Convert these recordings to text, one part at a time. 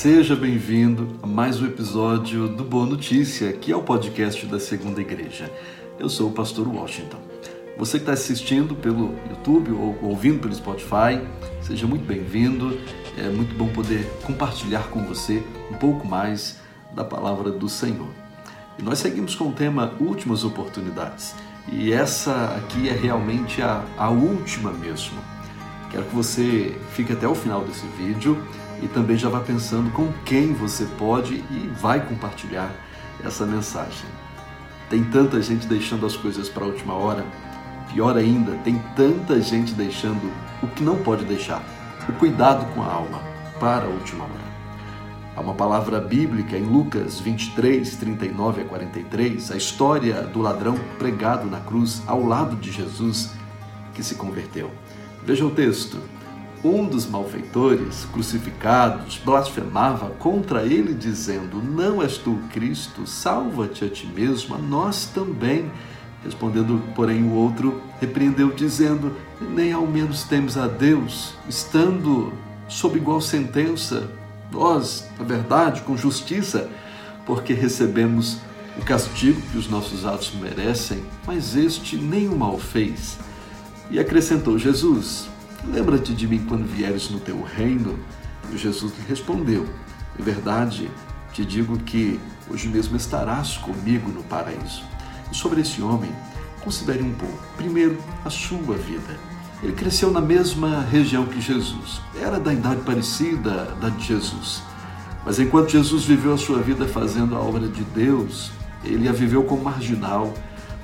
Seja bem-vindo a mais um episódio do Boa Notícia, que é o podcast da Segunda Igreja. Eu sou o pastor Washington. Você que está assistindo pelo YouTube ou ouvindo pelo Spotify, seja muito bem-vindo. É muito bom poder compartilhar com você um pouco mais da palavra do Senhor. E nós seguimos com o tema Últimas Oportunidades. E essa aqui é realmente a, a última mesmo. Quero que você fique até o final desse vídeo e também já vá pensando com quem você pode e vai compartilhar essa mensagem. Tem tanta gente deixando as coisas para a última hora. Pior ainda, tem tanta gente deixando o que não pode deixar, o cuidado com a alma, para a última hora. Há uma palavra bíblica em Lucas 23, 39 a 43, a história do ladrão pregado na cruz ao lado de Jesus que se converteu. Veja o texto. Um dos malfeitores crucificados blasfemava contra ele, dizendo: Não és tu Cristo, salva-te a ti mesmo, a nós também. Respondendo, porém, o outro repreendeu, dizendo: Nem ao menos temos a Deus, estando sob igual sentença, nós, na verdade, com justiça, porque recebemos o castigo que os nossos atos merecem, mas este nem o mal fez. E acrescentou Jesus: Lembra-te de mim quando vieres no teu reino? E Jesus lhe respondeu: Em verdade, te digo que hoje mesmo estarás comigo no paraíso. E sobre esse homem, considere um pouco. Primeiro, a sua vida. Ele cresceu na mesma região que Jesus. Era da idade parecida da de Jesus. Mas enquanto Jesus viveu a sua vida fazendo a obra de Deus, ele a viveu como marginal,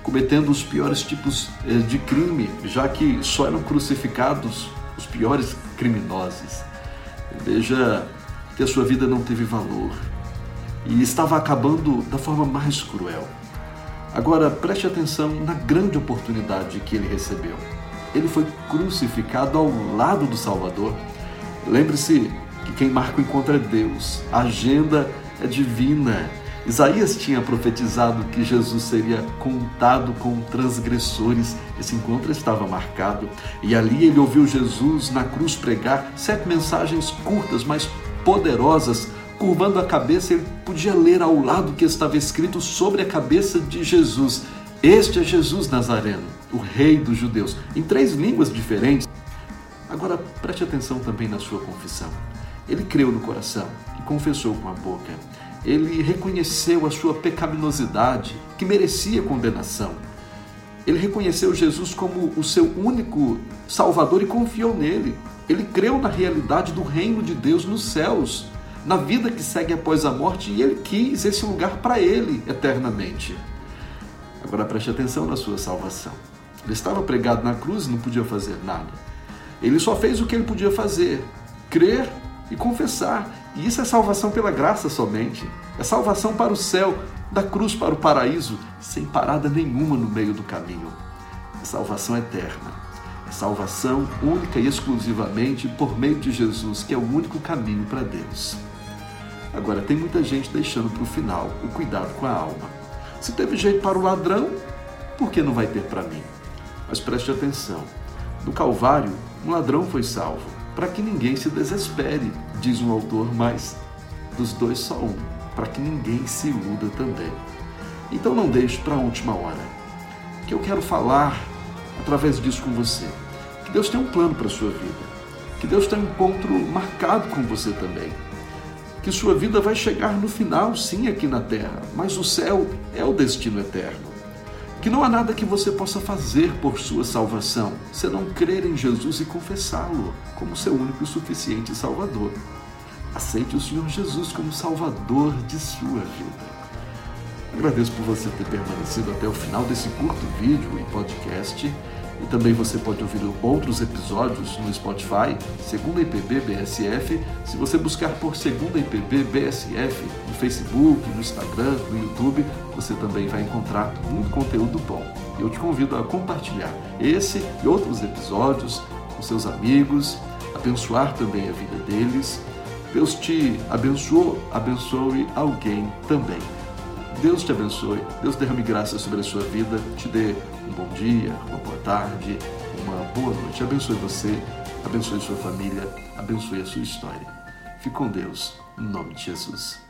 cometendo os piores tipos eh, de crime, já que só eram crucificados os piores criminosos. Veja que a sua vida não teve valor e estava acabando da forma mais cruel. Agora preste atenção na grande oportunidade que ele recebeu. Ele foi crucificado ao lado do Salvador. Lembre-se que quem marca o encontro é Deus, a agenda é divina Isaías tinha profetizado que Jesus seria contado com transgressores. Esse encontro estava marcado e ali ele ouviu Jesus na cruz pregar sete mensagens curtas, mas poderosas. Curvando a cabeça, ele podia ler ao lado que estava escrito sobre a cabeça de Jesus. Este é Jesus Nazareno, o Rei dos Judeus, em três línguas diferentes. Agora preste atenção também na sua confissão. Ele creu no coração e confessou com a boca ele reconheceu a sua pecaminosidade, que merecia condenação. Ele reconheceu Jesus como o seu único Salvador e confiou nele. Ele creu na realidade do reino de Deus nos céus, na vida que segue após a morte, e ele quis esse lugar para ele eternamente. Agora preste atenção na sua salvação. Ele estava pregado na cruz e não podia fazer nada. Ele só fez o que ele podia fazer: crer e confessar. E isso é salvação pela graça somente. É salvação para o céu, da cruz para o paraíso, sem parada nenhuma no meio do caminho. É salvação eterna. É salvação única e exclusivamente por meio de Jesus, que é o único caminho para Deus. Agora, tem muita gente deixando para o final o cuidado com a alma. Se teve jeito para o ladrão, por que não vai ter para mim? Mas preste atenção: no Calvário, um ladrão foi salvo para que ninguém se desespere, diz um autor, mas dos dois só um, para que ninguém se iluda também. Então não deixe para a última hora. Que eu quero falar através disso com você. Que Deus tem um plano para a sua vida. Que Deus tem um encontro marcado com você também. Que sua vida vai chegar no final, sim, aqui na terra, mas o céu é o destino eterno que não há nada que você possa fazer por sua salvação, senão crer em Jesus e confessá-lo como seu único e suficiente Salvador. Aceite o Senhor Jesus como Salvador de sua vida. Agradeço por você ter permanecido até o final desse curto vídeo e podcast. E também você pode ouvir outros episódios no Spotify, Segunda IPB BSF. Se você buscar por Segunda IPB BSF no Facebook, no Instagram, no YouTube, você também vai encontrar muito conteúdo bom. Eu te convido a compartilhar esse e outros episódios com seus amigos, abençoar também a vida deles. Deus te abençoe, abençoe alguém também. Deus te abençoe, Deus derrame graça sobre a sua vida, te dê um bom dia, uma boa tarde, uma boa noite. Abençoe você, abençoe sua família, abençoe a sua história. Fique com Deus, em nome de Jesus.